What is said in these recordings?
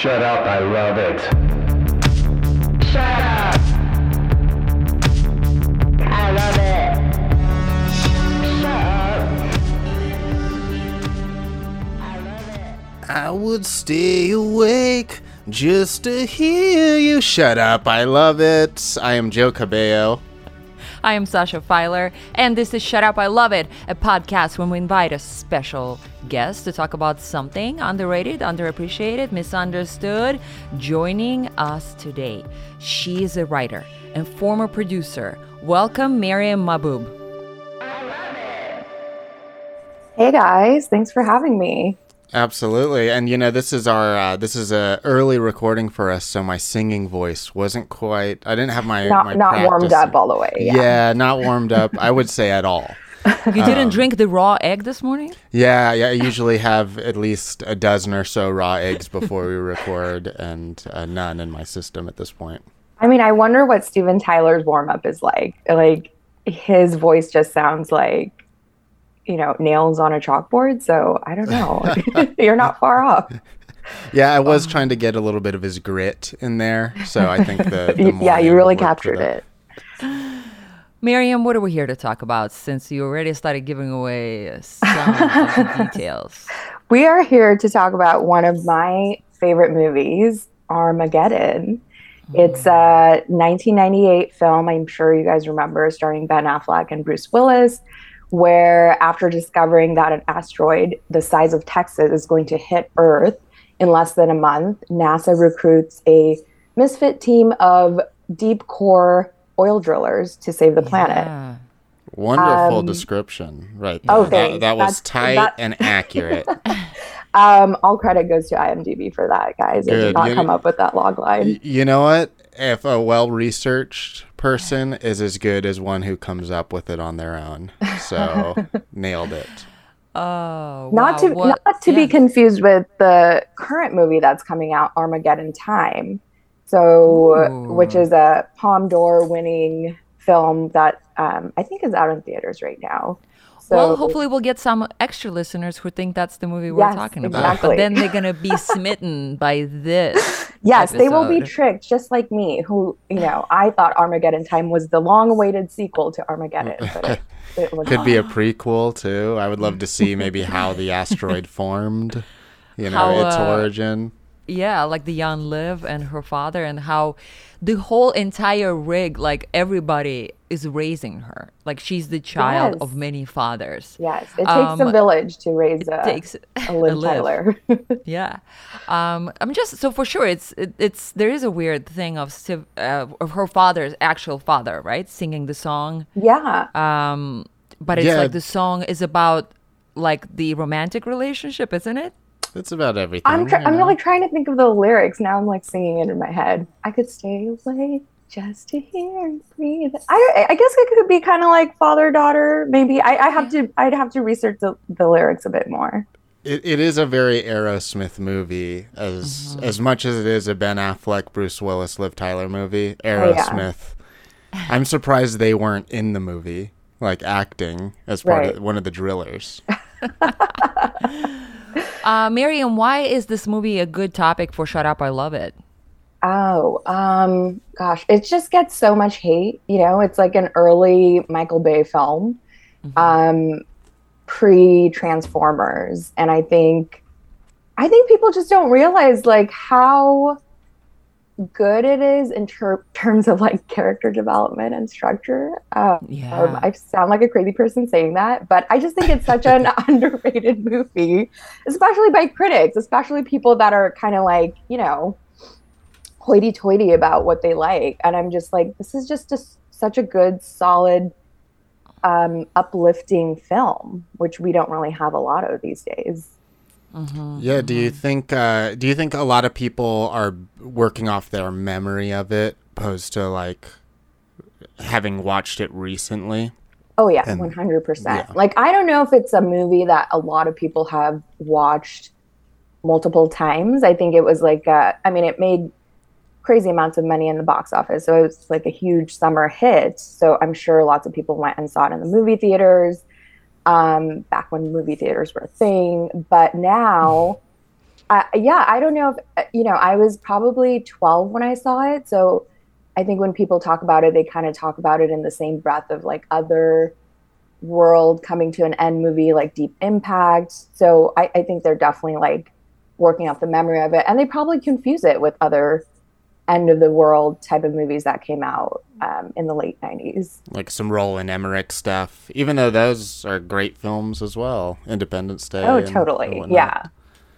Shut up, I love it. Shut up. I love it. Shut up. I love it. I would stay awake just to hear you. Shut up, I love it. I am Joe Cabello. I am Sasha Filer, and this is Shut Up, I Love It, a podcast when we invite a special guest to talk about something underrated, underappreciated, misunderstood. Joining us today, she is a writer and former producer. Welcome, Mariam Mahbub. Hey guys, thanks for having me. Absolutely, and you know this is our uh, this is a early recording for us, so my singing voice wasn't quite. I didn't have my Not my not warmed up all the way. Yeah. Yeah. not warmed up. I would say at all. You didn't drink the raw egg this morning? Yeah, yeah. I usually have at least a dozen or so raw eggs before we record, and uh, none in my system at this point. I mean, I wonder what Steven Tyler's warm up is like. Like his voice just sounds like you know nails on a chalkboard. So I don't know. You're not far off. Yeah, I was um, trying to get a little bit of his grit in there, so I think the, the yeah, you really captured it. Miriam, what are we here to talk about since you already started giving away some of the details? We are here to talk about one of my favorite movies, Armageddon. It's a mm. 1998 film, I'm sure you guys remember, starring Ben Affleck and Bruce Willis, where after discovering that an asteroid the size of Texas is going to hit Earth in less than a month, NASA recruits a misfit team of deep core oil drillers to save the planet. Yeah. Wonderful Um, description, right? oh, there. that, thanks. that was That's- tight that- and accurate. Um, all credit goes to IMDb for that, guys. I did not You- come up with that log line. You know what? If a well-researched person is as good as one who comes up with it on their own, so nailed it. Oh, not wow, to what- not to yeah. be confused with the current movie that's coming out armageddon time so Ooh. which is a palm d'or winning film that um, i think is out in theaters right now so well, hopefully we'll get some extra listeners who think that's the movie we're Yes, talking about. exactly. But then they're gonna be smitten by this. yes they will be tricked just like me who you know i thought armageddon time was the long awaited sequel to armageddon but it, it was Could be a prequel too. I would love to see maybe how the asteroid formed. You know, How, its uh, origin. Yeah, like the young Liv and her father, and how the whole entire rig, like everybody is raising her. Like she's the child Yes. of many fathers. yes it takes Um, a village to raise a, takes a Liv a Liv. tyler Yeah, um, I'm just so for sure. It's it, it's there is a weird thing of uh, of her father's actual father, right, singing the song. yeah Um, but it's Yeah. like the song is about like the romantic relationship, isn't it? It's about everything. I'm tr- you I'm know? like trying to think of the lyrics now. I'm like singing it in my head. I could stay away just to hear and breathe. I I guess it could be kind of like father daughter. Maybe I, I have to I'd have to research the, the lyrics a bit more. It, it is a very Aerosmith movie, as Mm-hmm. as much as it is a Ben Affleck, Bruce Willis, Liv Tyler movie. Oh, yeah. Aerosmith. I'm surprised they weren't in the movie, like acting as part Right. of one of the drillers. Uh, Miriam, why is this movie a good topic for Shut Up? I Love It. Oh, um, gosh, it just gets so much hate. You know, it's like an early Michael Bay film, um, pre Transformers, and I think, I think people just don't realize like how good it is in ter- terms of like character development and structure. Um, Yeah. um, I sound like a crazy person saying that, but I just think it's such an underrated movie, especially by critics, especially people that are kind of like, you know, hoity toity about what they like. And I'm just like, this is just a, such a good, solid, um, uplifting film, which we don't really have a lot of these days. Yeah. Do you think? Uh, do you think a lot of people are working off their memory of it, opposed to like having watched it recently? Oh yeah, one hundred percent. Like I don't know if it's a movie that a lot of people have watched multiple times. I think it was like uh, I mean, it made crazy amounts of money in the box office, so it was like a huge summer hit. So I'm sure lots of people went and saw it in the movie theaters um, back when movie theaters were a thing. But now, uh, yeah, I don't know if you know. I was probably 12 when I saw it, so I think when people talk about it, they kind of talk about it in the same breath of like other world coming to an end movie like Deep Impact. So I, I think they're definitely like working off the memory of it, and they probably confuse it with other end of the world type of movies that came out um, in the late 90s. Like some Roland Emmerich stuff, even though those are great films as well. Independence Day. Oh, and- totally. and. Yeah.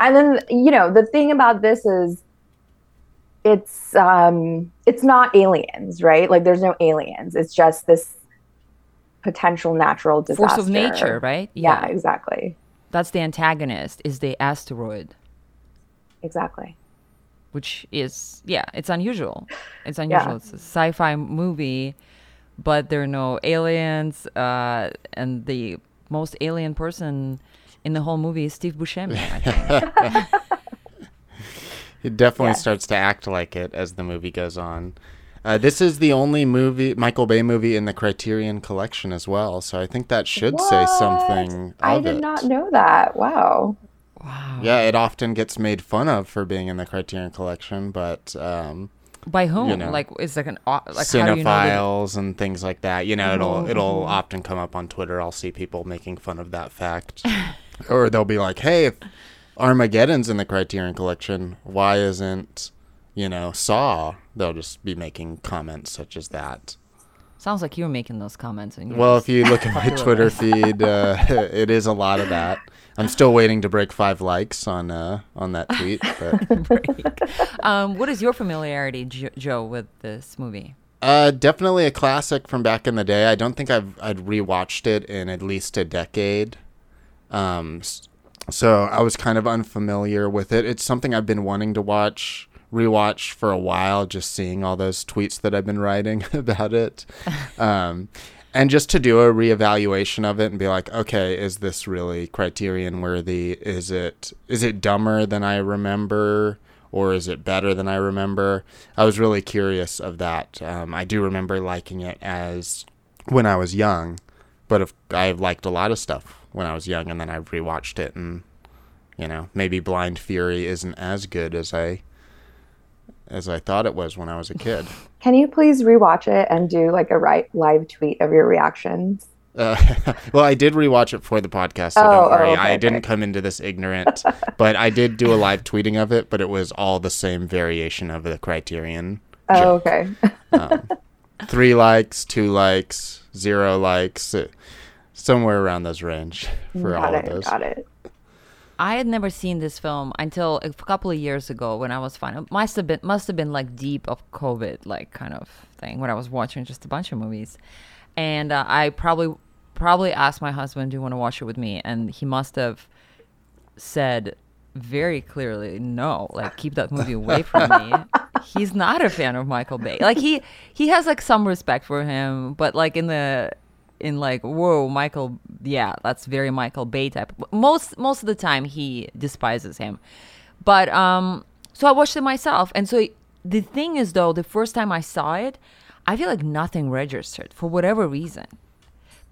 And then, you know, the thing about this is it's um it's not aliens, right? Like there's no aliens. It's just this potential natural disaster. Force of nature, right? Yeah, exactly. That's the antagonist. Is the asteroid, Exactly. Which is yeah, it's unusual. It's unusual. It's a sci-fi movie, but there are no aliens. Uh, and the most alien person in the whole movie is Steve Buscemi. I think. It definitely Yeah. starts to act like it as the movie goes on. Uh, this is the only movie, Michael Bay movie, in the Criterion Collection as well. So I think that should say What? something I did it. not know that. Wow. Wow. Yeah, it often gets made fun of for being in the Criterion Collection, but um, By whom? You know. like, is like an like how do you know cinephiles and things like that. You know, it'll Mm-hmm. it'll often come up on Twitter. I'll see people making fun of that fact, or they'll be like, "Hey, if Armageddon's in the Criterion Collection, why isn't you know Saw?" They'll just be making comments such as that. Sounds like you're making those comments. And Well, if you look at my. Twitter feed, uh, it is a lot of that. I'm still waiting to break five likes on uh, on that tweet, but um, what is your familiarity, jo- Joe, with this movie? Uh, definitely a classic from back in the day. I don't think I've I'd rewatched it in at least a decade. Um, so I was kind of unfamiliar with it. It's something I've been wanting to watch, rewatch for a while. Just seeing all those tweets that I've been writing about it, um, and just to do a reevaluation of it and be like, okay, is this really Criterion worthy? Is it is it dumber than I remember? or is it better than I remember? I was really curious of that. Um, I do remember liking it as when I was young, but if, I liked a lot of stuff when I was young, and then I've rewatched it, and you know, maybe Blind Fury isn't as good as I as I thought it was when I was a kid. Can you please rewatch it and do like a right live tweet of your reactions? Uh, well, I did rewatch it for the podcast, so Oh, don't oh, worry. okay, I didn't okay. come into this ignorant, but I did do a live tweeting of it, but it was all the same variation of the Criterion. Oh, joke. okay. three likes, two likes, zero likes, uh, somewhere around those range for all got of it. those. Got it. I had never seen this film until a couple of years ago when I was fine. Must have been must have been like deep of COVID like kind of thing when I was watching just a bunch of movies, and uh, I probably probably asked my husband, "Do you want to watch it with me?" And he must have said very clearly, "No, like keep that movie away from me." He's not a fan of Michael Bay. Like he he has like some respect for him, but like in the in like whoa michael yeah that's very michael bay type. Most most of the time he despises him. But um so i watched it myself. And so the thing is though the first time i saw it i feel like nothing registered for whatever reason.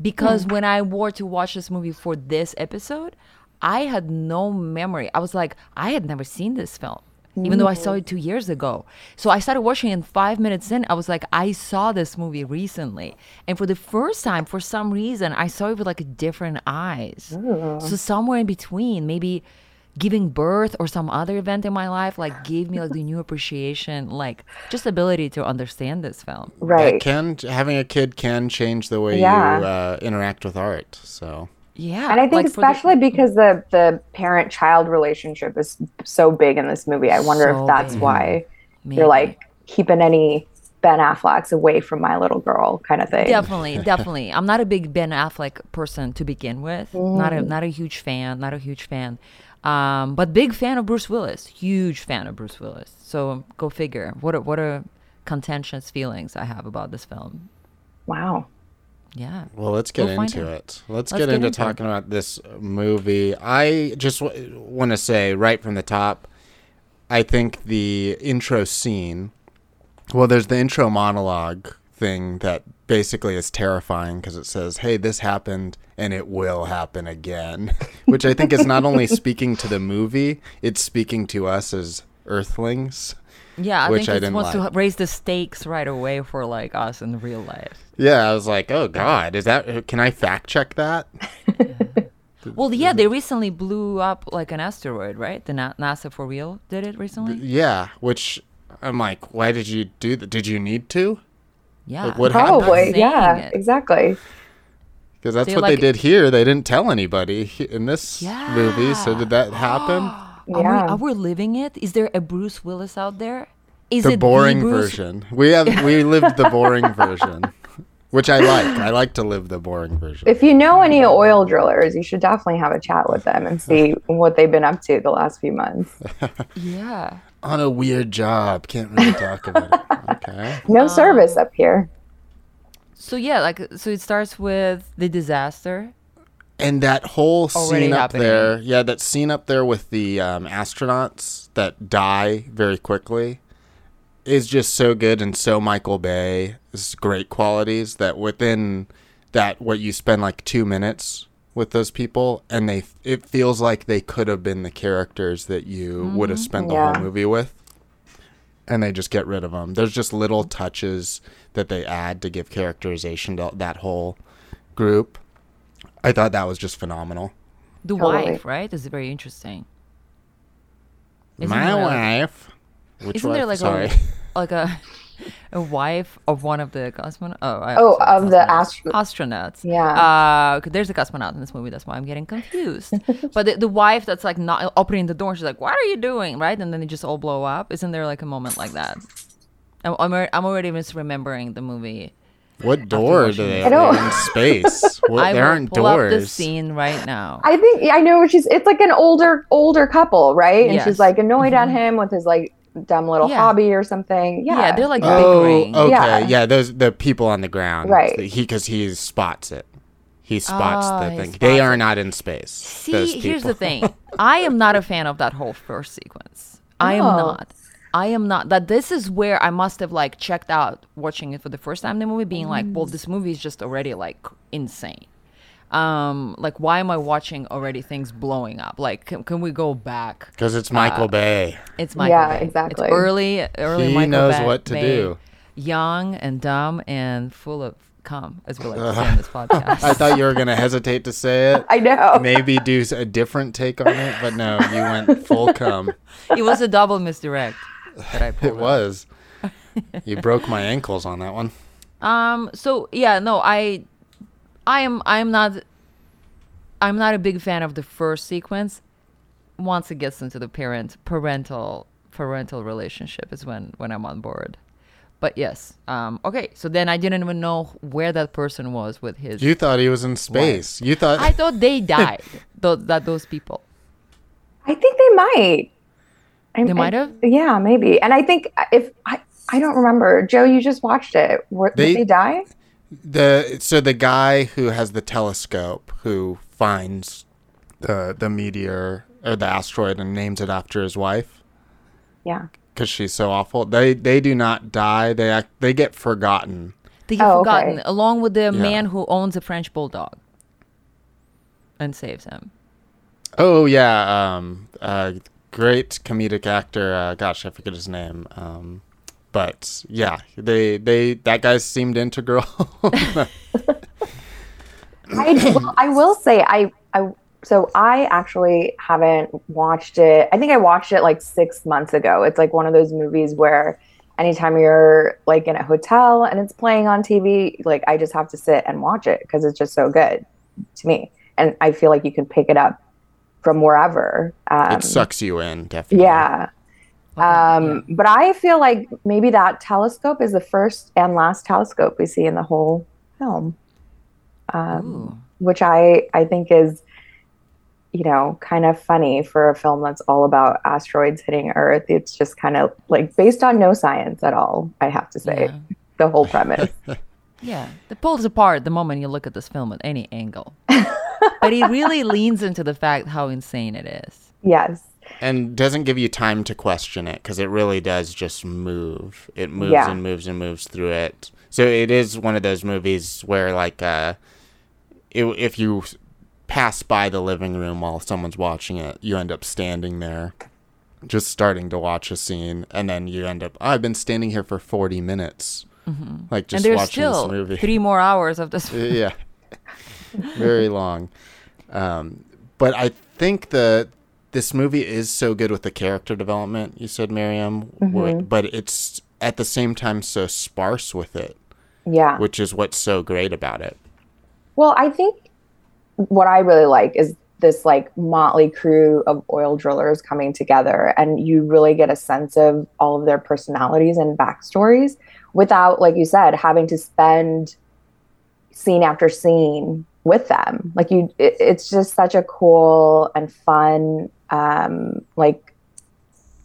Because when i were to watch this movie for this episode i had no memory. I was like i had never seen this film even though I saw it two years ago. So I started watching it five minutes in. I was like, I saw this movie recently. And for the first time, for some reason, I saw it with like different eyes. So somewhere in between, maybe giving birth or some other event in my life, like gave me like the new appreciation, like just ability to understand this film. That Right. can having a kid can change the way Yeah. you uh, interact with art. So Yeah. And I think like for the- especially because the the parent child relationship is so big in this movie. I wonder So if that's big. why Maybe. you're like keeping any Ben Afflecks away from my little girl kind of thing. Definitely, definitely. I'm not a big Ben Affleck person to begin with. Not a not a huge fan. Not a huge fan. Um, but big fan of Bruce Willis. Huge fan of Bruce Willis. So go figure. What are, what are contentious feelings I have about this film? Wow. Yeah. Well, let's get We'll into it. Let's, Let's get, get into, into it. talking about this movie. I just w- want to say right from the top, I think the intro scene. Well, there's the intro monologue thing that basically is terrifying because it says, "Hey, this happened and it will happen again," which I think is not only speaking to the movie, it's speaking to us as Earthlings. Yeah, I Which think I it didn't wants like. to raise the stakes right away for like us in real life. Yeah, I was like, "Oh God, is that? Can I fact check that?" Well, yeah, they recently blew up like an asteroid, right? The Na- NASA for real did it recently. Yeah, which I'm like, why did you do that? Did you need to? Yeah, Like, what happened? Probably, saying yeah, it. exactly. Because that's So, what like- they did here. They didn't tell anybody in this movie. So did that happen? Are, we, are we living it? Is there a Bruce Willis out there? Is the it boring Bruce- version. We have we lived the boring version, which I like. I like to live the boring version. If you know any oil drillers, you should definitely have a chat with them and see what they've been up to the last few months. Yeah. On a weird job, can't really talk about it. Okay. No um, service up here. So yeah, like so it starts with the disaster. And that whole Already scene up there, yeah, that scene up there with the um, astronauts that die very quickly is just so good and so Michael Bay. It's great qualities that within that what you spend like two minutes with those people and they it feels like they could have been the characters that you would have spent the Yeah. whole movie with. And they just get rid of them there's just little touches that they add to give characterization to that whole group i thought that was just phenomenal The Totally. wife, right? Is very interesting. Isn't my there, like- wife which Isn't there like sorry a like a a wife of one of the cosmonauts? Oh, I- Oh, sorry, of the astro- astronauts. Yeah. Uh, 'cause there's a cosmonaut in this movie. That's why I'm getting confused. but the, the wife that's like not opening the door, she's like, "What are you doing?" Right, and then they just all blow up. Isn't there like a moment like that? I'm I'm, I'm already misremembering the movie. What door do they have I don't- They're in space what, I there aren't pull up the doors scene right now. I think I know she's. It's like an older older couple, right? And Yes. Mm-hmm. she's like annoyed at him with his like dumb little Yeah. hobby or something. Yeah, yeah, they're like oh bickering. okay Yeah. yeah. those the people on the ground Right. he because he spots it he spots Ah, the thing spots they are it. not in space See, here's the thing. I am not a fan of that whole first sequence. I am Oh. not. I am not. That this is where I must have like checked out watching it for the first time. The movie being like, well, this movie is just already like insane. Um, like why am I watching already things blowing up? Like, can, can we go back? Because it's Michael Bay. It's Michael. Yeah, Bay. exactly. It's early, early. He Michael knows Bay- what to Bay, do. Young and dumb and full of cum, as we like to say on this podcast. I thought you were going to hesitate to say it. I know. Maybe do a different take on it, but no, you went full cum. it was a double misdirect that I pulled. It up. was. You broke my ankles on that one. Um. So yeah, no, I, I am. I am not. I'm not a big fan of the first sequence. Once it gets into the parent parental parental relationship is when when I'm on board. But yes. Um. Okay. So then I didn't even know where that person was with his. You thought he was in space. You thought I thought they died. Tho- that those people. I think they might. I- They might have? Yeah, maybe. And I think if I, I don't remember. Joe, you just watched it. Were, They- did they die? the so the guy who has the telescope who finds the the meteor or the asteroid and names it after his wife Yeah. because she's so awful. They they do not die. They act, they get forgotten. They get Oh, forgotten okay. along with the man who owns a French bulldog. And saves him. Oh yeah, um, uh, great comedic actor. Uh, gosh, I forget his name. Um, but yeah, they they that guy seemed integral. I, well, I will say I I so I actually haven't watched it. I think I watched it like six months ago. It's like one of those movies where anytime you're like in a hotel and it's playing on TV, like I just have to sit and watch it because it's just so good to me. And I feel like you can pick it up from wherever. Um, it sucks you in, definitely. yeah. Um, But I feel like maybe that telescope is the first and last telescope we see in the whole film, um, which I I think is, you know, kind of funny for a film that's all about asteroids hitting Earth. It's just kind of like based on no science at all. I have to say Yeah. the whole premise. Yeah, it pulls apart the moment you look at this film at any angle. but he really leans into the fact how insane it is. yes. and doesn't give you time to question it because it really does just move. It moves Yeah. and moves and moves through it. So it is one of those movies where like uh, it, if you pass by the living room while someone's watching it, you end up standing there, just starting to watch a scene, and then you end up. "Oh, I've been standing here for forty minutes, like just and there's watching still this movie. three more hours of this. yeah, very long. Um, but I think the this movie is so good with the character development. You said, Miriam, wh- but it's at the same time so sparse with it, Yeah. which is what's so great about it. Well, I think what I really like is this like motley crew of oil drillers coming together, and you really get a sense of all of their personalities and backstories without, like you said, having to spend scene after scene with them. Like you, it, it's just such a cool and fun, um, like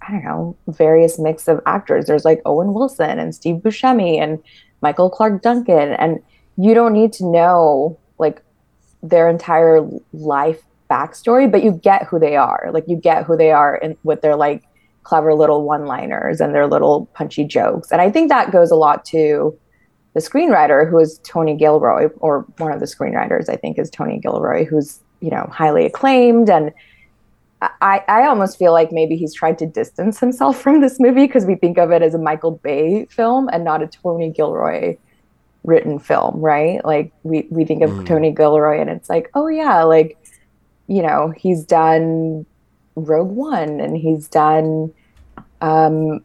I don't know, various mix of actors. There's like Owen Wilson and Steve Buscemi and Michael Clarke Duncan, and you don't need to know like their entire life backstory, but you get who they are. Like you get who they are in, with their like clever little one-liners and their little punchy jokes. And I think that goes a lot to the screenwriter who is Tony Gilroy, or one of the screenwriters, I think, is Tony Gilroy, who's you know highly acclaimed and I, I almost feel like maybe he's tried to distance himself from this movie because we think of it as a Michael Bay film and not a Tony Gilroy written film, right? Like we, we think of Tony Gilroy and it's like, oh yeah, like, you know, he's done Rogue One and he's done, um,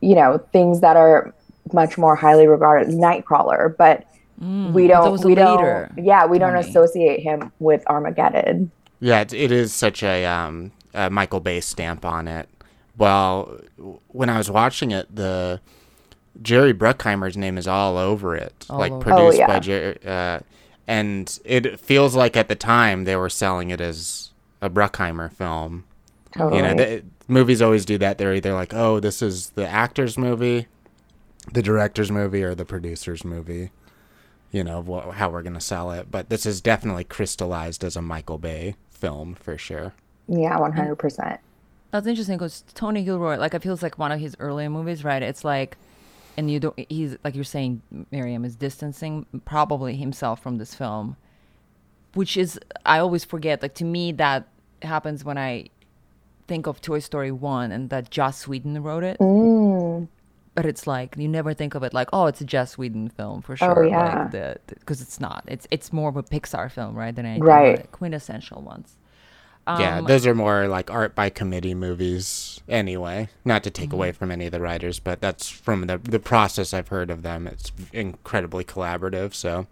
you know, things that are much more highly regarded, Nightcrawler, but we Mm, that don't, we don't, yeah, we don't Tony. associate him with Armageddon. Yeah, it, it is such a, um, a Michael Bay stamp on it. Well, when I was watching it, the Jerry Bruckheimer's name is all over it, All like over. produced Oh, by yeah. Jerry. Uh, and it feels like at the time they were selling it as a Bruckheimer film. Totally. You know, the, movies always do that. They're either like, oh, this is the actor's movie, the director's movie, or the producer's movie. You know, wh- how we're going to sell it. But this is definitely crystallized as a Michael Bay film for sure. yeah, 100%. That's interesting because Tony Gilroy, like, it feels like one of his earlier movies, right? It's like, and you don't, he's, like you're saying, Miriam is distancing probably himself from this film, which is, I always forget, like, to me, that happens when I think of Toy Story 1 and that Joss Whedon wrote it. Mm. But it's like, you never think of it like, oh, it's a Joss Whedon film for sure. Oh, yeah. Like the, because it's not. It's it's more of a Pixar film, right? Than anything Right. like quintessential ones. yeah, Um, those are more like art by committee movies anyway. Not to take Mm-hmm. away from any of the writers, but that's from the the process I've heard of them. It's incredibly collaborative, so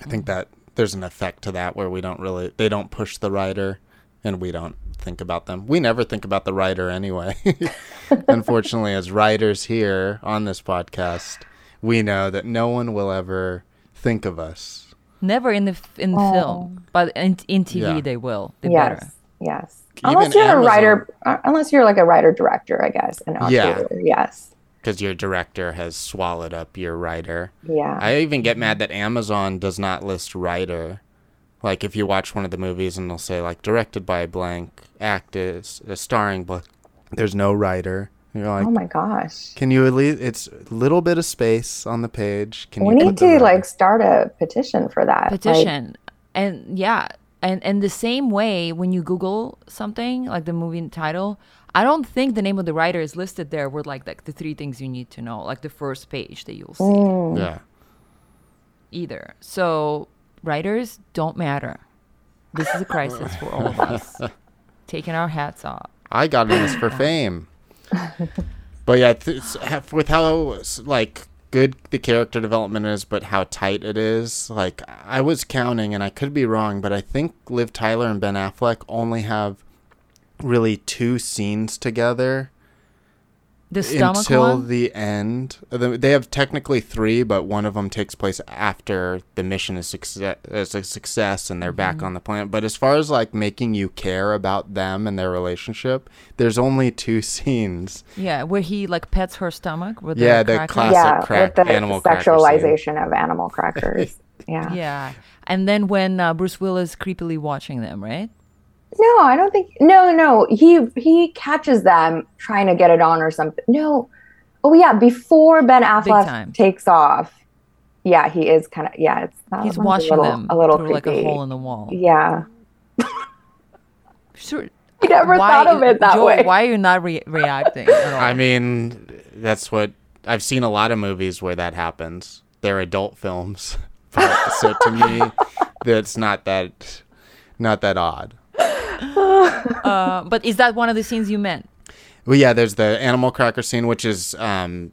I think that there's an effect to that where we don't really they don't push the writer and we don't think about them. We never think about the writer anyway. Unfortunately, as writers here on this podcast, we know that no one will ever think of us. Never in the in the film, but in, in TV Yeah. they will. They yes better. yes Even unless you're Amazon- a writer uh, unless you're like a writer director i guess an Yeah. auteur yes Because your director has swallowed up your writer. yeah I even get mad that Amazon does not list writer. Like if you watch one of the movies and they'll say like directed by blank, actors, uh, starring blank, there's no writer. You're like, oh my gosh. can you at least? It's a little bit of space on the page. Can we you need to like start a petition for that Like, petition. And yeah. And and the same way when you google something like the movie title i don't think the name of the writer is listed there with like, like the three things you need to know like the first page that you'll see. Mm, Yeah, either. So writers don't matter this is a crisis for all of us taking our hats off I got in this for fame. But yeah, th- with how like good the character development is, but how tight it is. Like I was counting, and I could be wrong, but I think Liv Tyler and Ben Affleck only have really two scenes together the stomach until one the end. Uh, They have technically three, but one of them takes place after the mission is success, is a success and they're Mm-hmm. back on the planet. But as far as like making you care about them and their relationship, there's only two scenes. yeah where he like pets her stomach with Yeah, the the classic yeah crack- with the animal cracker sexualization of animal crackers yeah yeah and then when uh, bruce willis creepily watching them right no i don't think no no he he catches them trying to get it on or something no oh yeah before ben affleck takes off yeah, he is kind of yeah. It's that He's one's watching a little, them a little through like a hole in the wall. Yeah, Sure. I never thought of it that Joe, way. Why are you not re- reacting? At all? I mean, that's what I've seen a lot of movies where that happens. They're adult films, But- so to me, that's not that not that odd. uh, but is that one of the scenes you meant? Well, yeah, there's the animal cracker scene, which is um,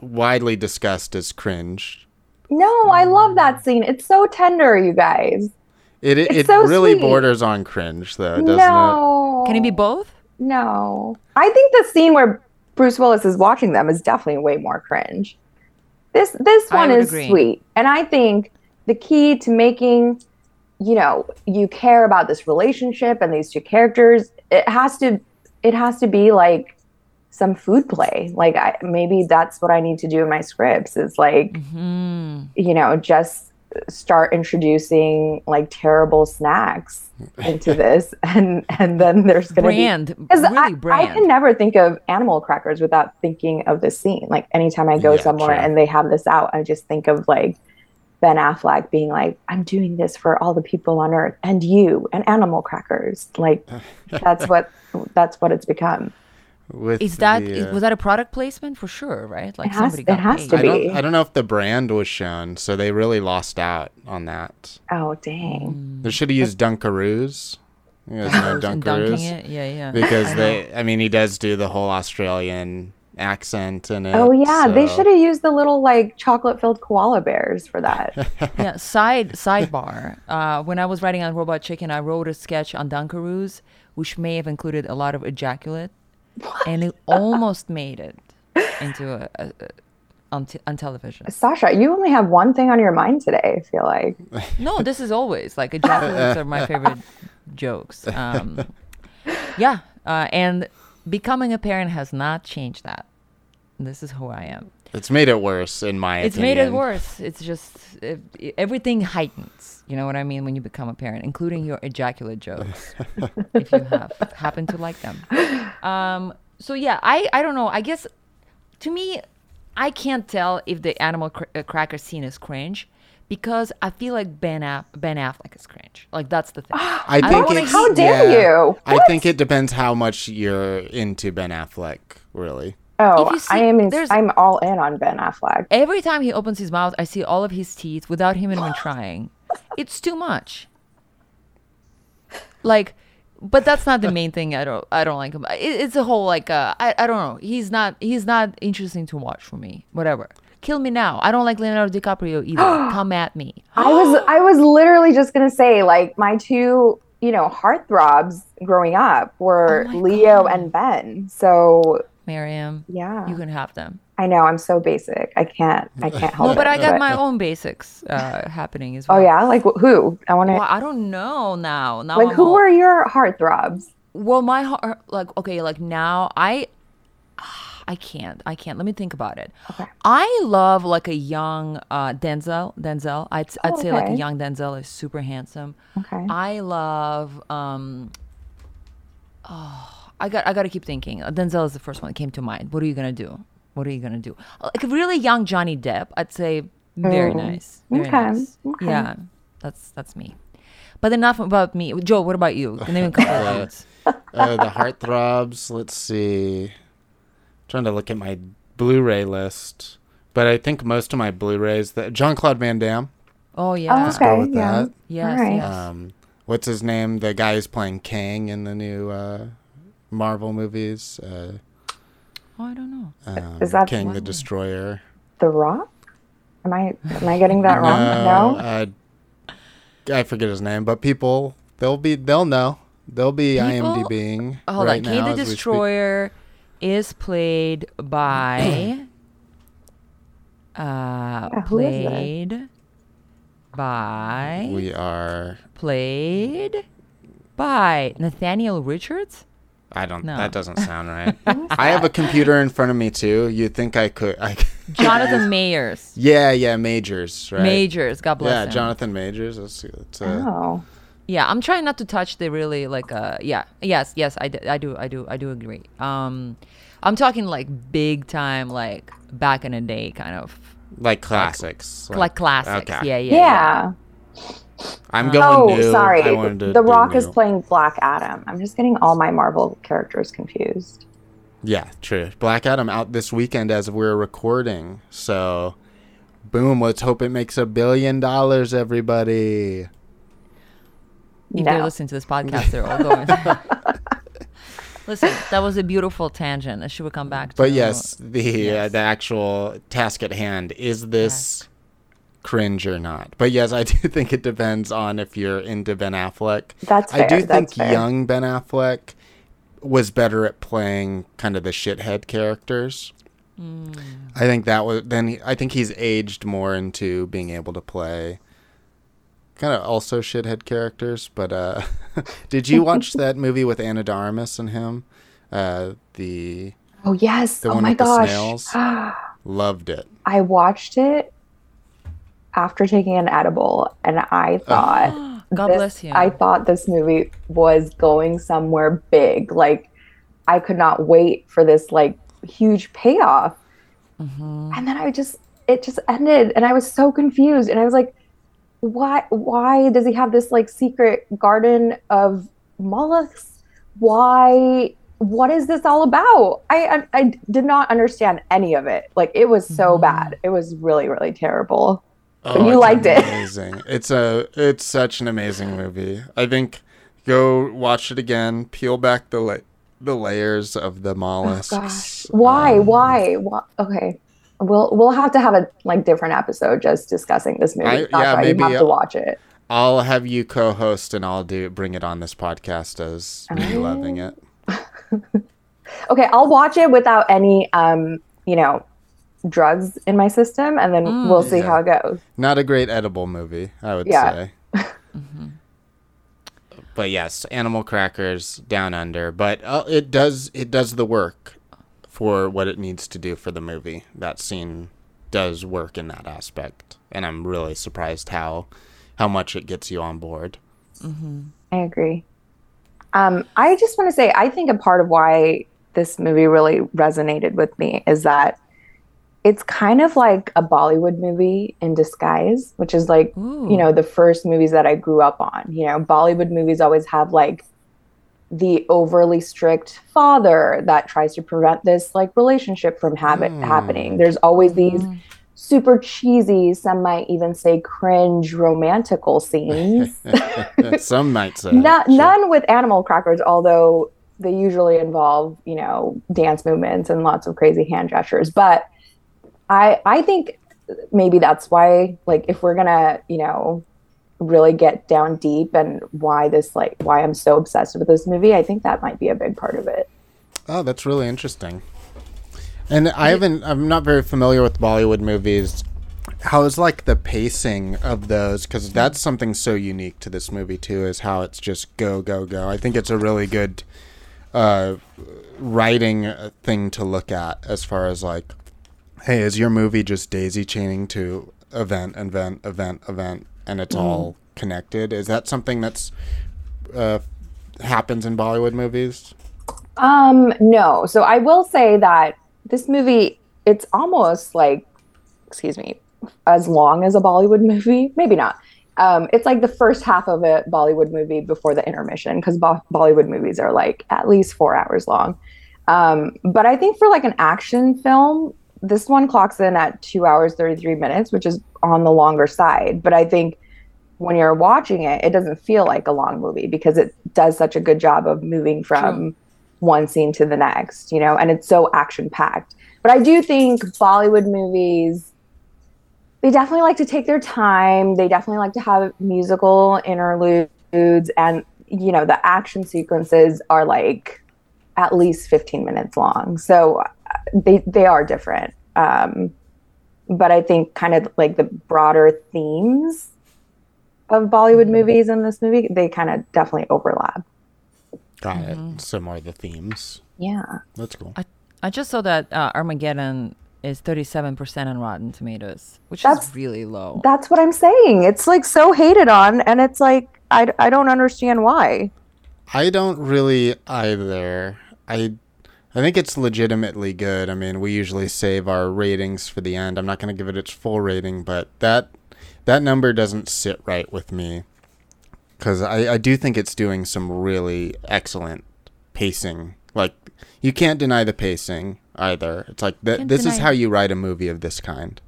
widely discussed as cringe. No, I love that scene. It's so tender, you guys. It it, It's it so really sweet. borders on cringe, though, doesn't no, Can it be both? No, I think the scene where Bruce Willis is watching them is definitely way more cringe. This this one is agree. sweet, and I think the key to making you know you care about this relationship and these two characters it has to it has to be like some food play like I, maybe that's what i need to do in my scripts is like Hmm. you know just start introducing like terrible snacks into this and and then there's gonna be Brand, because really I, I can never think of animal crackers without thinking of this scene. Like anytime I go Yeah, somewhere true. and they have this out, I just think of like Ben Affleck being like, "I'm doing this for all the people on Earth and you and animal crackers." Like that's what that's what it's become. With Is that the, uh, was that a product placement for sure? Right? Like has- somebody it got has paid. to I be. don't I don't know if the brand was shown, so they really lost out on that. Oh dang! They should have used Dunkaroos. You guys know And dunking Dunkaroos it, yeah, yeah. because I they. I mean, he does do the whole Australian accent in it. Oh yeah, they should have used the little like chocolate filled koala bears for that. yeah side sidebar uh, when i was writing on robot chicken i wrote a sketch on dunkaroos which may have included a lot of ejaculate and it almost made it into a, a, a on, t- on television Sasha, you only have one thing on your mind today. I feel like. no this is always like ejaculates are my favorite jokes um, yeah uh, and becoming a parent has not changed that this is who i am It's made it worse, in my it's opinion. made it worse. It's just it, everything heightens. You know what I mean when you become a parent, including your ejaculate jokes, if you have happen to like them. Um, so yeah, I I don't know. I guess to me, I can't tell if the animal cr- uh, cracker scene is cringe because I feel like Ben Aff- Ben Affleck is cringe. Like that's the thing. I don't think wanna it's, How dare yeah, you? I think it depends how much you're into Ben Affleck, really. Oh, If you I am. In, I'm all in on Ben Affleck. Every time he opens his mouth, I see all of his teeth without him even trying. It's too much. Like, but that's not the main thing. I don't. I don't like him. It, it's a whole like. Uh, I. I don't know. He's not. He's not interesting to watch for me. Whatever. Kill me now. I don't like Leonardo DiCaprio either. Come at me. I was I was literally just gonna say like my two you know heartthrobs growing up were Oh Leo God. and Ben. So Miriam, yeah, you can have them. I know I'm so basic. I can't I can't help No, it. but I got my own basics uh, happening as well. Oh well. yeah, like who? I want to Well, I don't know now. Now like I'm who all- were your heartthrobs? Well, my heart, like, okay, like now I, I can't, I can't. Let me think about it. Okay. I love like a young uh, Denzel. Denzel, I'd, I'd Oh, say like a young Denzel is super handsome. Okay. I love. um Oh, I got, I got to keep thinking. Uh, Denzel is the first one that came to mind. What are you gonna do? What are you gonna do? Like a really young Johnny Depp, I'd say very nice. Very. Okay, nice. okay. Yeah, that's that's me. But enough about me. Joe, what about you? Name a couple of dudes. Uh, the heartthrobs. Let's see. Trying to look at my Blu-ray list, but I think most of my Blu-rays that Jean Claude Van Damme. Oh yeah. Let's go Okay, with yeah. that. Yes, Alright. yes. Um, what's his name? The guy who's playing Kang in the new uh, Marvel movies. Uh, oh, I don't know. um, Is that- King the Wow. Destroyer? The Rock? Am I am I getting that wrong? No. uh, I forget his name, but people they'll be they'll know. They'll be People- IMDbing Hold right on. King the as speak. Destroyer is played by. uh, Yeah, who is it? played by. We are. played by Nathaniel Richards. I don't. No. That doesn't sound right. I have a computer in front of me too. You'd think I could. I, Jonathan Mayers. yeah, yeah, Majors, right? Majors. God bless Yeah, him. Jonathan Majors. That's, that's uh, Oh. Yeah, I'm trying not to touch the really like uh yeah yes yes i, I do I do I do agree. Um, I'm talking like big time like back in the day kind of Like classics. like classics. okay. Yeah, yeah, yeah. Yeah. I'm going to. Oh, new. sorry. I wanted to The do Rock is playing Black Adam. I'm just getting all my Marvel characters confused. Yeah, true. Black Adam out this weekend as we're recording. So, boom, let's hope it makes a billion dollars, everybody. If they're listening to this podcast, they're all going. Listen, that was a beautiful tangent. that She would come back to. But yes, the Uh, the actual task at hand is this cringe or not. But yes, I do think it depends on if you're into Ben Affleck. That's fair, I do that's think fair. young Ben Affleck was better at playing kind of the shithead characters. Mm. I think that was then. he- I think he's aged more into being able to play kind of also shithead characters. But uh, did you watch that movie with Ana de Armas and him? Uh, the Oh yes. The oh one my with the gosh. snails? loved it. I watched it after taking an edible and I thought God this- bless you. I thought this movie was going somewhere big. Like I could not wait for this like huge payoff. Mm-hmm. And then I just it just ended and I was so confused and I was like why why does he have this like secret garden of mollusks? Why what is this all about? I I, I did not understand any of it. Like it was so Mm-hmm. bad. It was really really terrible. But Oh, you it's liked it. Amazing. It's a it's such an amazing movie. I think go watch it again. Peel back the la- the layers of the Oh, mollusks. gosh. Why? Um, Why? Why? Okay. We'll we'll have to have a like different episode just discussing this movie. I- That's yeah, why maybe, you have to watch it. I'll have you co-host and I'll do bring it on this podcast as me loving it. Okay, I'll watch it without any um, you know, drugs in my system and then Mm. we'll see Yeah. how it goes. Not a great edible movie, I would Yeah. say. But yes, Animal Crackers Down Under, but uh, it does it does the work for what it needs to do for the movie. That scene does work in that aspect, and I'm really surprised how how much it gets you on board. I agree. Um, I just want to say, I think a part of why this movie really resonated with me is that it's kind of like a Bollywood movie in disguise, which is like, Ooh. you know, the first movies that I grew up on. You know, Bollywood movies always have like the overly strict father that tries to prevent this like relationship from habit Mm. happening. There's always these super cheesy, some might even say cringe romantical scenes. Some might say Sure. None with animal crackers, although they usually involve, you know, dance movements and lots of crazy hand gestures. But I I think maybe that's why, like, if we're gonna, you know, really get down deep and why this like why I'm so obsessed with this movie, I think that might be a big part of it. Oh, that's really interesting. And I haven't. I'm not very familiar with Bollywood movies. How's like the pacing of those? Because that's something so unique to this movie too. Is how it's just go go go. I think it's a really good uh, writing uh, thing to look at as far as like, hey, is your movie just daisy chaining to event event event event, and it's all connected? Is that something that's uh, happens in Bollywood movies? Um, no. So I will say that this movie, it's almost like, excuse me, as long as a Bollywood movie. Maybe not. Um, it's like the first half of a Bollywood movie before the intermission, because Bo- Bollywood movies are like at least four hours long. Um, but I think for like an action film, this one clocks in at two hours, 33 minutes, which is on the longer side. But I think when you're watching it, it doesn't feel like a long movie because it does such a good job of moving from one scene to the next, you know, and it's so action packed. But I do think Bollywood movies, they definitely like to take their time. They definitely like to have musical interludes, and, you know, the action sequences are like at least 15 minutes long. So uh, they, they are different. Um, but I think kind of like the broader themes of Bollywood movies in this movie, they kind of definitely overlap. Got it. Similar the themes. Yeah. That's cool. I just saw that uh, Armageddon is 37% on Rotten Tomatoes, which That's- is really low. That's what I'm saying. It's like so hated on, and it's like I, I don't understand why. I don't really either. I I think it's legitimately good. I mean, we usually save our ratings for the end. I'm not going to give it its full rating, but that that number doesn't sit right with me because I, I do think it's doing some really excellent pacing. Like you can't deny the pacing either. It's like th- this is how you write a movie of this kind.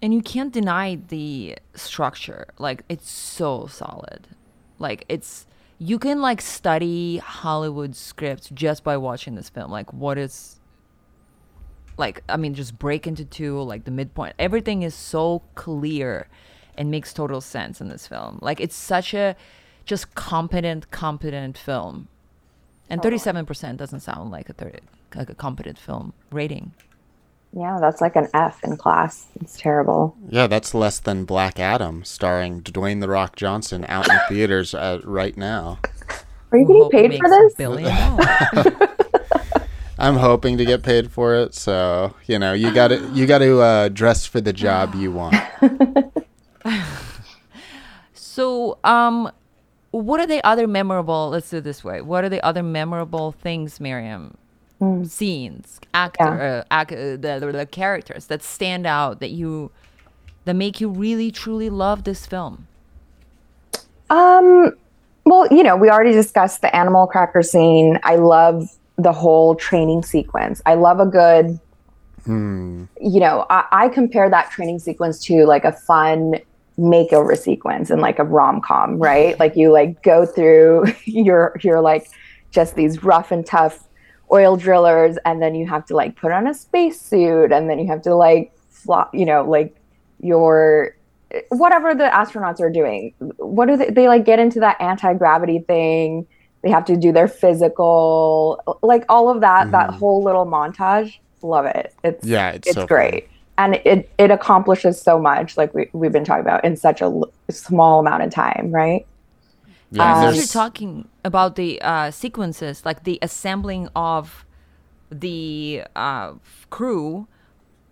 And you can't deny the structure. Like it's so solid. Like it's you can like study Hollywood scripts just by watching this film. Like what is like I mean just break into two, like the midpoint. Everything is so clear and makes total sense in this film. Like it's such a just competent competent film. And 37% doesn't sound like a 30, like a competent film rating. Yeah, that's like an F in class. It's terrible. Yeah, that's less than Black Adam, starring Dwayne the Rock Johnson, out in theaters uh, right now. Are you getting paid for this? billion dollars. I'm hoping to get paid for it, so you know you got to you got to uh, dress for the job you want. So, um, what are the other memorable? Let's do it this way. What are the other memorable things, Miriam? Scenes, actor, Yeah. uh, ac- uh, the, the the characters that stand out that you that make you really truly love this film. Um, well, you know, we already discussed the animal cracker scene. I love the whole training sequence. I love a good, you know, I, I compare that training sequence to like a fun makeover sequence in like a rom com, right? Like you like go through your your like just these rough and tough oil drillers, and then you have to like put on a spacesuit, and then you have to like fly, you know, like your whatever the astronauts are doing. What do they they like get into that anti-gravity thing. They have to do their physical like all of that that mm-hmm. whole little montage. Love it. It's Yeah, it's it's so fun. great and it it accomplishes so much like we, we've been talking about in such a l- small amount of time right Yeah, Um, you're talking about the uh, sequences, like the assembling of the uh, crew,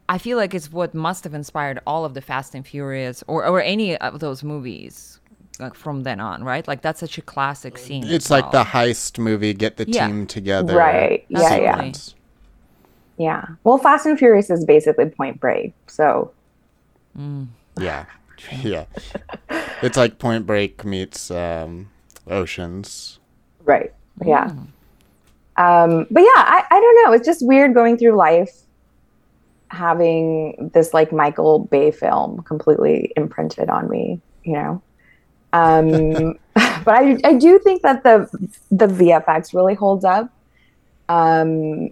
I feel like it's what must have inspired all of the Fast and Furious or, or any of those movies like from then on, right? Like that's such a classic scene. it's as like the heist movie, get the Yeah. team together. Right. Yeah, yeah. sequence. yeah well fast and furious is basically point break so Yeah, yeah. It's like Point Break meets um, Oceans. Right. Yeah. Um, but yeah, I, I don't know. It's just weird going through life having this like Michael Bay film completely imprinted on me, you know. Um, but I, I do think that the the VFX really holds up. Um,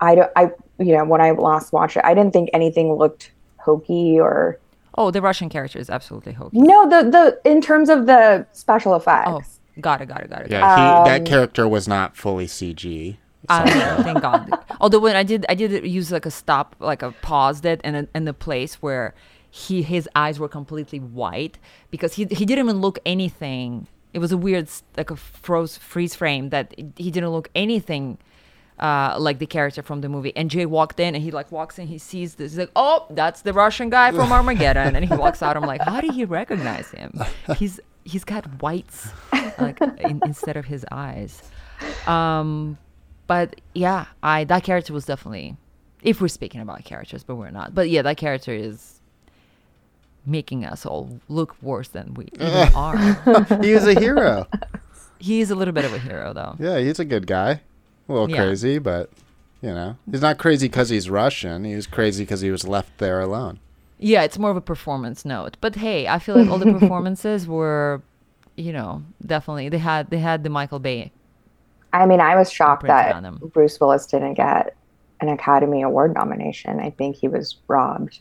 I don't I you know when I last watched it, I didn't think anything looked hokey or Oh, the Russian character is absolutely hokey. no the the in terms of the special effects. Oh, got it, got it, got it. got it. Yeah, he, that Um, character was not fully CG. I know, thank God. Although when I did, I did use like a stop, like a paused it, and in the place where he his eyes were completely white because he he didn't even look anything. It was a weird like a froze freeze frame that he didn't look anything uh, like the character from the movie. And Jay walked in and he like walks in, he sees this, he's like, oh, that's the Russian guy from Armageddon, and he walks out. I'm like, how did he recognize him? He's he's got whites like in, instead of his eyes. Um, but yeah, I that character was definitely, if we're speaking about characters, but we're not. But yeah, that character is making us all look worse than we are. he was a hero. He is a little bit of a hero, though. Yeah, he's a good guy. A little Yeah. crazy, but you know, he's not crazy because he's Russian. He was crazy because he was left there alone. Yeah, it's more of a performance note. But hey, I feel like all the performances were, you know, definitely they had they had the Michael Bay. I mean, I was shocked that. Bruce Willis didn't get an Academy Award nomination. I think he was robbed.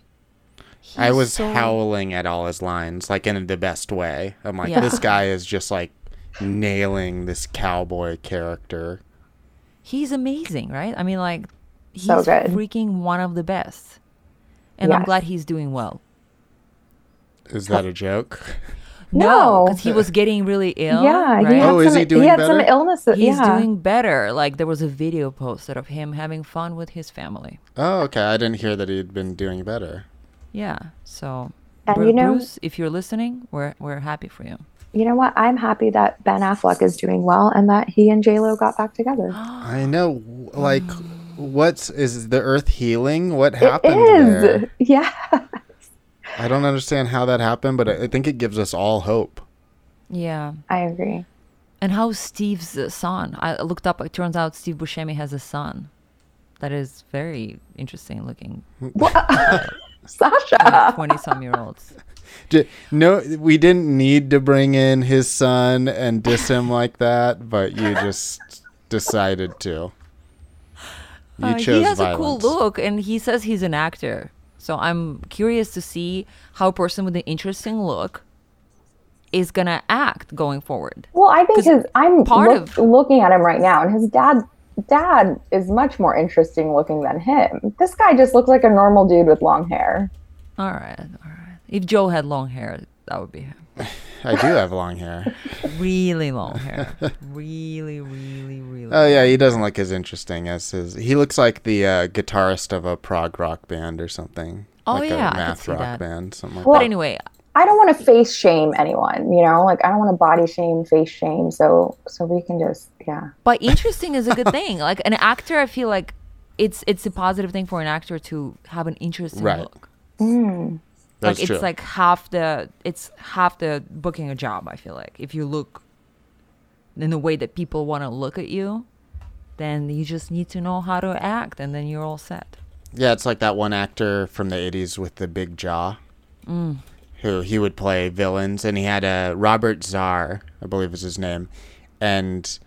I was so- howling at all his lines, like in the best way. I'm like, Yeah. this guy is just like nailing this cowboy character. He's amazing, right? I mean, like he's So good. freaking one of the best, and I'm glad he's doing well. Is that a joke? No, No. because he was getting really ill. yeah, he right? had Oh, some, is he doing had some illnesses. Uh, he's yeah. doing better. Like there was a video posted of him having fun with his family. Oh, okay. I didn't hear that he'd been doing better. Yeah. So, And Bru- you know- Bruce, if you're listening, we're we're happy for you. You know what? I'm happy that Ben Affleck is doing well and that he and J Lo got back together. I know, like, What's the Earth healing? What happened is. there? Yeah. I don't understand how that happened, but I I think it gives us all hope. Yeah. I agree. And how Steve's uh, son? I looked up. It turns out Steve Buscemi has a son. That is very interesting looking. Sasha. Twenty some year olds. J- No, we didn't need to bring in his son and diss him like that, but you just decided to. You Uh, chose he has violence. a cool look, and he says he's an actor. So I'm curious to see how a person with an interesting look is gonna act going forward. Well, I think his I'm part look- of- looking at him right now, and his dad dad is much more interesting looking than him. This guy just looks like a normal dude with long hair. All right, all right. If Joe had long hair, that would be him. I do have long hair. Really long hair. really, really, really. Oh yeah, he doesn't look as interesting as his. He looks like the uh, guitarist of a prog rock band or something. Oh, like yeah, I a could math see rock that. band, something like Well, but anyway, I don't want to face shame anyone, you know? Like I don't want to body shame, face shame. So so we can just yeah. but interesting is a good thing. Like an actor, I feel like it's it's a positive thing for an actor to have an interesting Right. look. that. That's like true. it's like half the it's half the booking a job. I feel like if you look in the way that people want to look at you, then you just need to know how to act, and then you're all set. Yeah, it's like that one actor from the '80s with the big jaw, Mm. who he would play villains, and he had a Robert Z'Dar, I believe is his name, and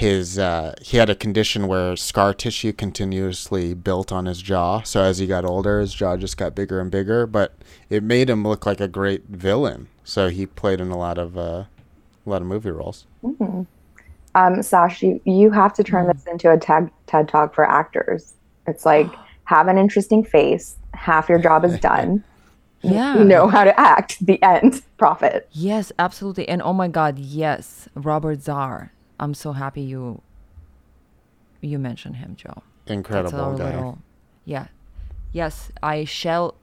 his uh, he had a condition where scar tissue continuously built on his jaw. So as he got older, his jaw just got bigger and bigger, but it made him look like a great villain. So he played in a lot of uh, a lot of movie roles. Um, Sash, you, you have to turn this into a TED, TED talk for actors. It's like have an interesting face, half your job is done. Yeah. You know how to act. The end. Profit. Yes, absolutely. And oh my God, yes, Robert Z'Dar. I'm so happy you you mentioned him, Joe. Incredible guy. little, yeah, yes. I shall.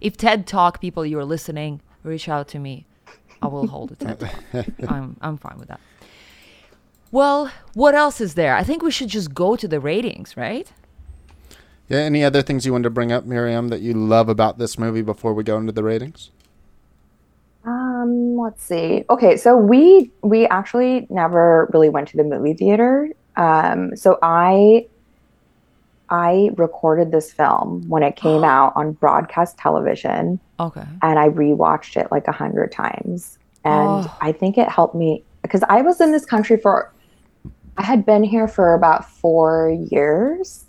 If TED Talk people you're listening, reach out to me. I will hold a TED Talk. I'm I'm fine with that. Well, what else is there? I think we should just go to the ratings, right? Yeah. Any other things you wanted to bring up, Miriam, that you love about this movie before we go into the ratings? Um, let's see. Okay, so we we actually never really went to the movie theater. Um, so I I recorded this film when it came out on broadcast television, Okay. and I rewatched it like a hundred times. And Oh. I think it helped me because I was in this country for I had been here for about four years,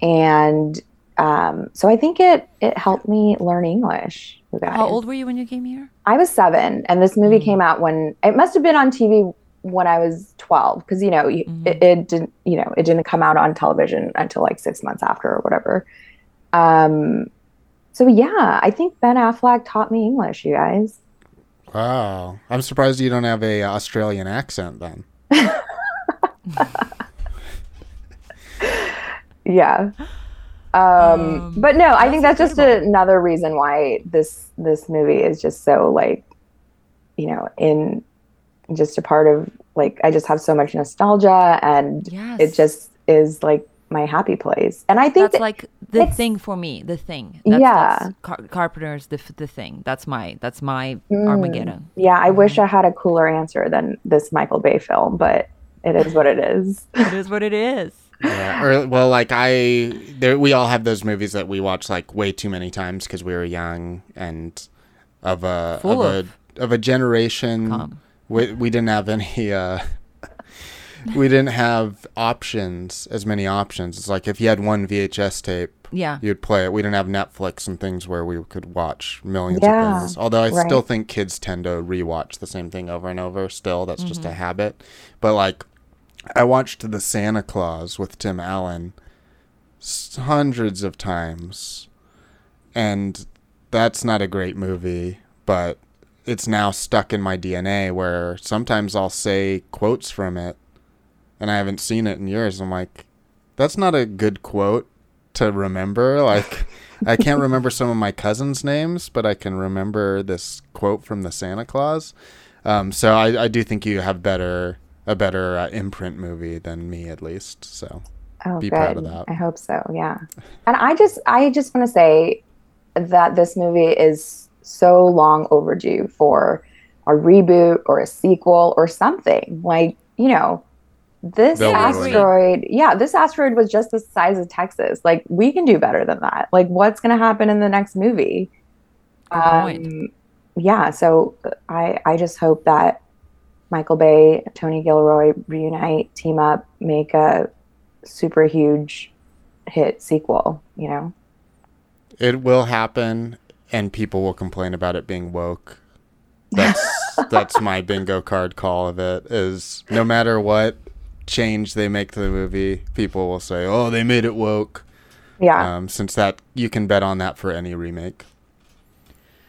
and um, so I think it it helped me learn English. you guys. How old were you when you came here? I was seven, and this movie Mm. came out when it must have been on TV when I was twelve, because you know you, Mhm. it, it didn't you know it didn't come out on television until like six months after or whatever. Um, so yeah, I think Ben Affleck taught me English, you guys. Wow. I'm surprised you don't have a Australian accent then. Yeah. Um, Um, but no, I think that's that's just another reason why this this movie is just so like, you know, in just a part of like I just have so much nostalgia and Yes. it just is like my happy place. And I think that's that, like the thing for me. The thing. That's, Yeah. That's Car- Carpenter's the the thing. That's my that's my Mm. Armageddon. yeah, I wish I had a cooler answer than this Michael Bay film, but it is what it is. it is what it is. Yeah. Or well, like I, there we all have those movies that we watch like way too many times because we were young and of a Full of, of a of a generation. cum. We we didn't have any. Uh, we didn't have options as many options. It's like if you had one VHS tape, Yeah. you'd play it. We didn't have Netflix and things where we could watch millions Yeah, of things. Although I right. still think kids tend to rewatch the same thing over and over. Still, that's just Mm-hmm. a habit. But like, I watched The Santa Claus with Tim Allen hundreds of times, and that's not a great movie. But it's now stuck in my DNA where sometimes I'll say quotes from it, and I haven't seen it in years. I'm like, that's not a good quote to remember. Like, I can't remember some of my cousins' names, but I can remember this quote from the Santa Claus. Um, so I, I do think you have better a better uh, imprint movie than me, at least. So Oh, be good. proud of that. I hope so. Yeah. And I just, I just want to say that this movie is so long overdue for a reboot or a sequel or something. Like, you know, this They'll asteroid, yeah, this asteroid was just the size of Texas. Like, we can do better than that. Like, what's going to happen in the next movie? Point. Um, yeah. So I, I just hope that Michael Bay, Tony Gilroy reunite, team up, make a super huge hit sequel, you know? It will happen, and people will complain about it being woke. That's that's my bingo card call of it. Is no matter what change they make to the movie, people will say, "Oh, they made it woke." Yeah. Um, since that you can bet on that for any remake.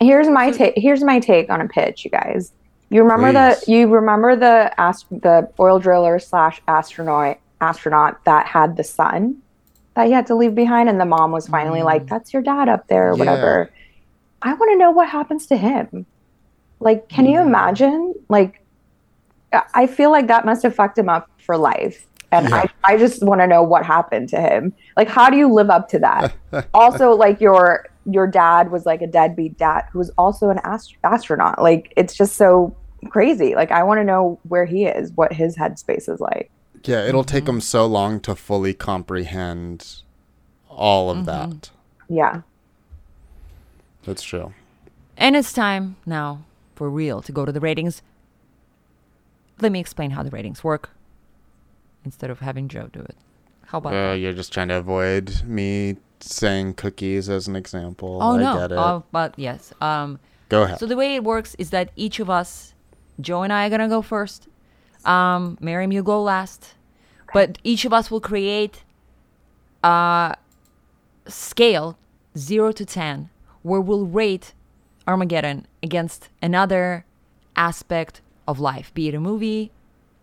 here's my take here's my take on a pitch, you guys. You remember Please. the you remember the ast- the oil driller slash astronaut astronaut that had the son that he had to leave behind and the mom was finally like, mm. That's your dad up there or Yeah. whatever. I want to know what happens to him. Like, can you imagine? Like I- I feel like that must have fucked him up for life. And Yeah. I, I just want to know what happened to him. Like, how do you live up to that? also, like your your dad was like a deadbeat dad who was also an ast- astronaut. Like, it's just so crazy. Like, I want to know where he is, what his headspace is like. Yeah, it'll take him so long to fully comprehend all of that. Yeah. That's true. And it's time now for real to go to the ratings. Let me explain how the ratings work instead of having Joe do it. How about Uh, that? you're just trying to avoid me saying cookies as an example. Oh I no. get it. Oh, but yes. Um Go ahead. So the way it works is that each of us, Joe and I are gonna go first. Um, Miriam, you go last. But each of us will create a scale zero to ten where we'll rate Armageddon against another aspect of life, be it a movie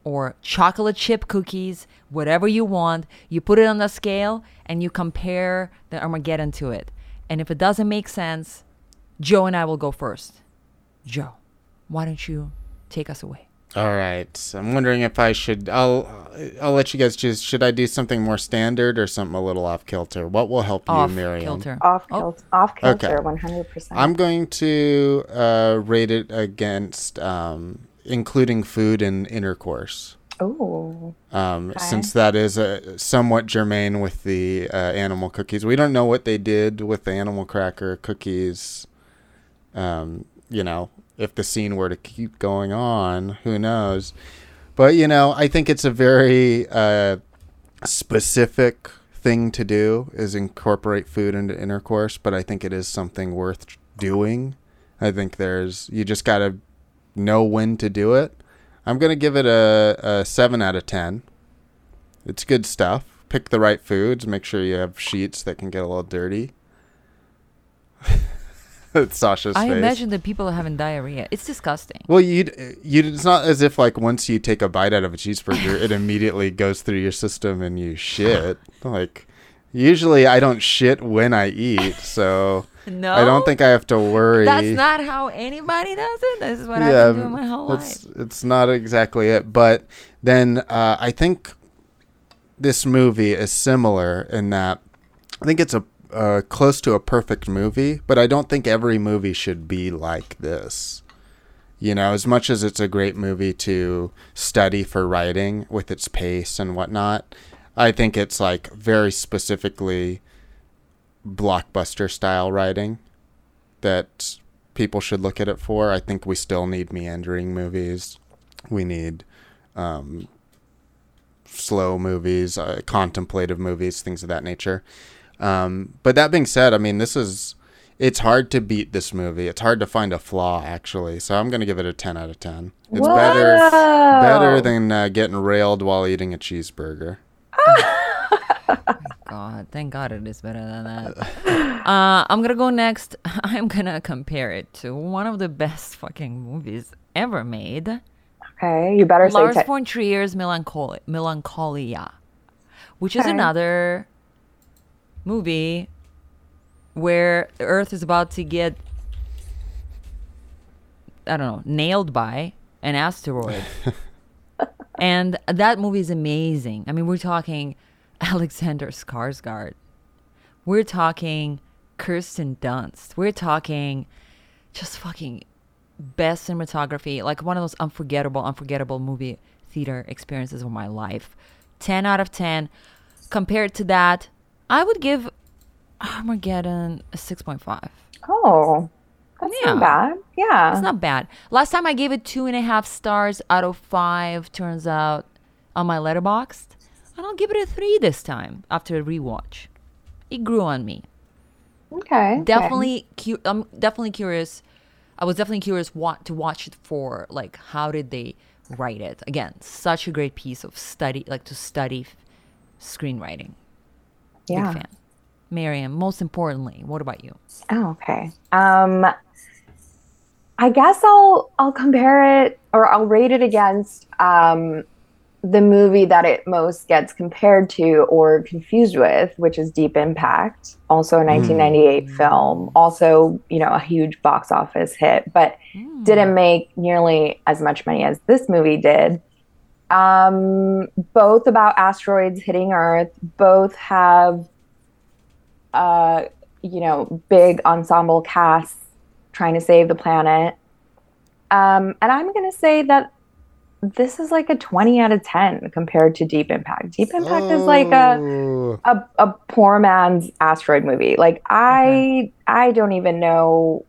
or chocolate chip cookies, whatever you want. You put it on the scale and you compare the Armageddon to it. And if it doesn't make sense, Joe and I will go first. Joe, why don't you take us away? All right. I'm wondering if I should. I'll. I'll let you guys choose. Should I do something more standard or something a little off kilter? What will help you, Off Miriam? kilter. Off Oh, kilter, off kilter, 100%. I'm going to uh, rate it against um, including food and intercourse. oh, um, Okay. since that is uh, somewhat germane with the uh, animal cookies. We don't know what they did with the animal cracker cookies. Um, you know, if the scene were to keep going on, who knows? But you know, I think it's a very uh, specific thing to do is incorporate food into intercourse. But I think it is something worth doing. I think there's you just got to know when to do it. I'm gonna give it a, a seven out of ten. It's good stuff. Pick the right foods. Make sure you have sheets that can get a little dirty. It's Sasha's I face. imagine that people are having diarrhea. It's disgusting. Well, you you it's not as if like once you take a bite out of a cheeseburger, it immediately goes through your system and you shit. Like usually, I don't shit when I eat, so No, I don't think I have to worry. that's not how anybody does it. This is what I've been doing my whole it's, life. It's not exactly it, but then uh, I think this movie is similar in that I think it's a uh, close to a perfect movie, but I don't think every movie should be like this. You know, as much as it's a great movie to study for writing with its pace and whatnot, I think it's like very specifically blockbuster style writing that people should look at it for. I think we still need meandering movies. We need um, slow movies, uh, contemplative movies, things of that nature. Um, but that being said, I mean, this is it's hard to beat this movie. It's hard to find a flaw actually. So I'm gonna give it a 10 out of 10. It's better better than uh, getting railed while eating a cheeseburger. God, thank God it is better than that. uh, I'm gonna go next. I'm gonna compare it to one of the best fucking movies ever made. Okay, you better say Lars von Trier's Melancholia, Melancholia, which is another movie where the Earth is about to get, I don't know, nailed by an asteroid. and that movie is amazing. I mean, we're talking Alexander Skarsgård. We're talking Kirsten Dunst. We're talking just fucking best cinematography, like one of those unforgettable, unforgettable movie theater experiences of my life. 10 out of 10. Compared to that, I would give Armageddon a 6.5. Oh, that's Yeah. not bad. Yeah. It's not bad. Last time I gave it two and a half stars out of five, turns out, on my letterboxd. And I'll give it a three this time after a rewatch. It grew on me. okay. okay. Definitely, cu- I'm definitely curious. I was definitely curious what to watch it for. Like, how did they write it? Again, such a great piece of study, like to study f- screenwriting. Yeah. Big fan. Miriam, most importantly, what about you? Oh, okay. Um, I guess I'll I'll compare it or I'll rate it against um, the movie that it most gets compared to or confused with, which is Deep Impact, also a 1998 film, also you know a huge box office hit, but didn't make nearly as much money as this movie did. Um, both about asteroids hitting Earth, both have uh, you know, big ensemble casts trying to save the planet. Um, and I'm going to say that this is like a 20 out of 10 compared to Deep Impact. Deep Impact is like a, Oh. a a poor man's asteroid movie. Like I I don't even know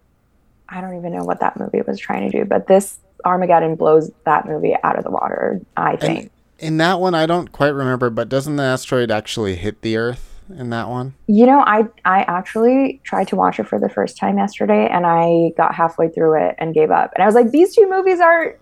I don't even know what that movie was trying to do, but this Armageddon blows that movie out of the water, I think. In that one, I don't quite remember, but doesn't the asteroid actually hit the Earth in that one? You know, I I actually tried to watch it for the first time yesterday, and I got halfway through it and gave up. And I was like, these two movies are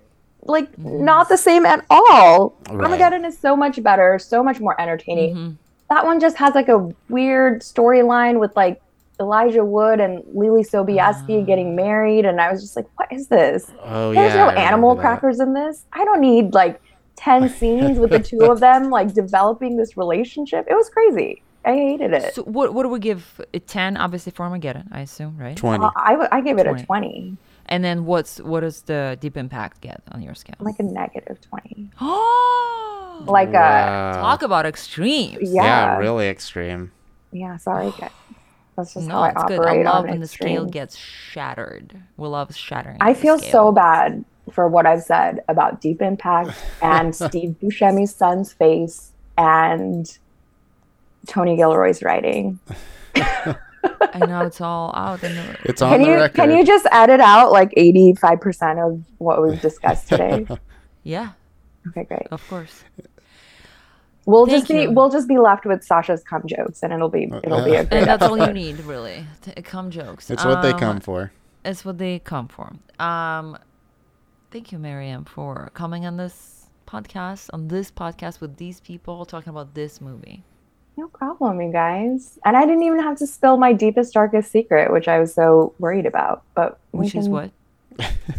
like not the same at all. Right. Armageddon is so much better, so much more entertaining. Mhm. That one just has like a weird storyline with like Elijah Wood and Leelee Sobieski getting married, and I was just like, what is this? Oh There's yeah. no I remember animal that. crackers in this. I don't need like 10 scenes with the two of them like developing this relationship. It was crazy. I hated it. So, what, what do we give it? 10, obviously, for Armageddon, I assume, right? Twenty. Uh, I, w- I gave it 20. a 20, And then what's what does the Deep Impact get on your scale? like a negative 20. Oh, Like uh, a, talk about extremes. yeah. yeah, really extreme. Yeah, sorry, guys. That's just No, how I it's good. I love on when the scale gets shattered. We love shattering. I feel scale. so bad for what I've said about Deep Impact and Steve Buscemi's son's face and Tony Gilroy's writing. I know it's all out in the. It's on Can the you record. can you just edit out like 85% of what we've discussed today? Yeah, okay, great. of course. We'll Thank just be you. we'll just be left with Sasha's cum jokes and it'll be it'll be a great And that's all you need, really. T- Come jokes. it's what they Um, come for. It's what they come for. Um, thank you, Miriam, for coming on this podcast, on this podcast with these people talking about this movie. No problem, you guys. And I didn't even have to spill my deepest darkest secret, which I was so worried about. But we Which is what?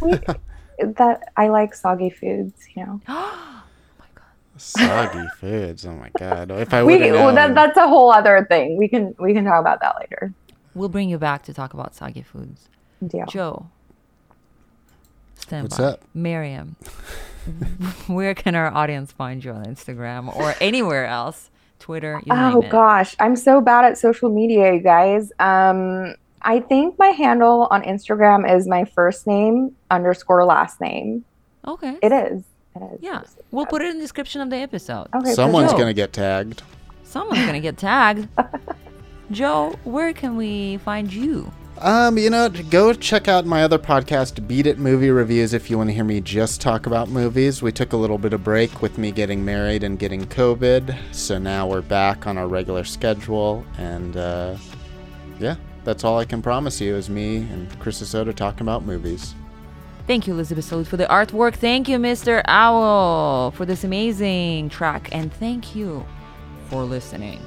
we, that I like soggy foods, you know. Oh my god. Soggy foods. Oh my god. If I We would well, that, that's a whole other thing. We can we can talk about that later. We'll bring you back to talk about soggy foods. Deal. Joe. Stand What's by. up? Miriam. where can our audience find you on Instagram or anywhere else? Twitter, you Oh name it. gosh, I'm so bad at social media, you guys. Um, I think my handle on Instagram is my first name underscore last name. Okay. It is. It is. yeah. We'll put it in the description of the episode. Okay. Someone's sure. gonna get tagged. Someone's gonna get tagged. Joe, where can we find you? Um, you know, go check out my other podcast, Beat It Movie Reviews, if you want to hear me just talk about movies. We took a little bit of break with me getting married and getting COVID, so now we're back on our regular schedule, and uh, yeah, that's all I can promise you is me and Chris Soda talking about movies. Thank you, Elizabeth Salute, for the artwork. Thank you, Mr. Owl, for this amazing track. And thank you for listening.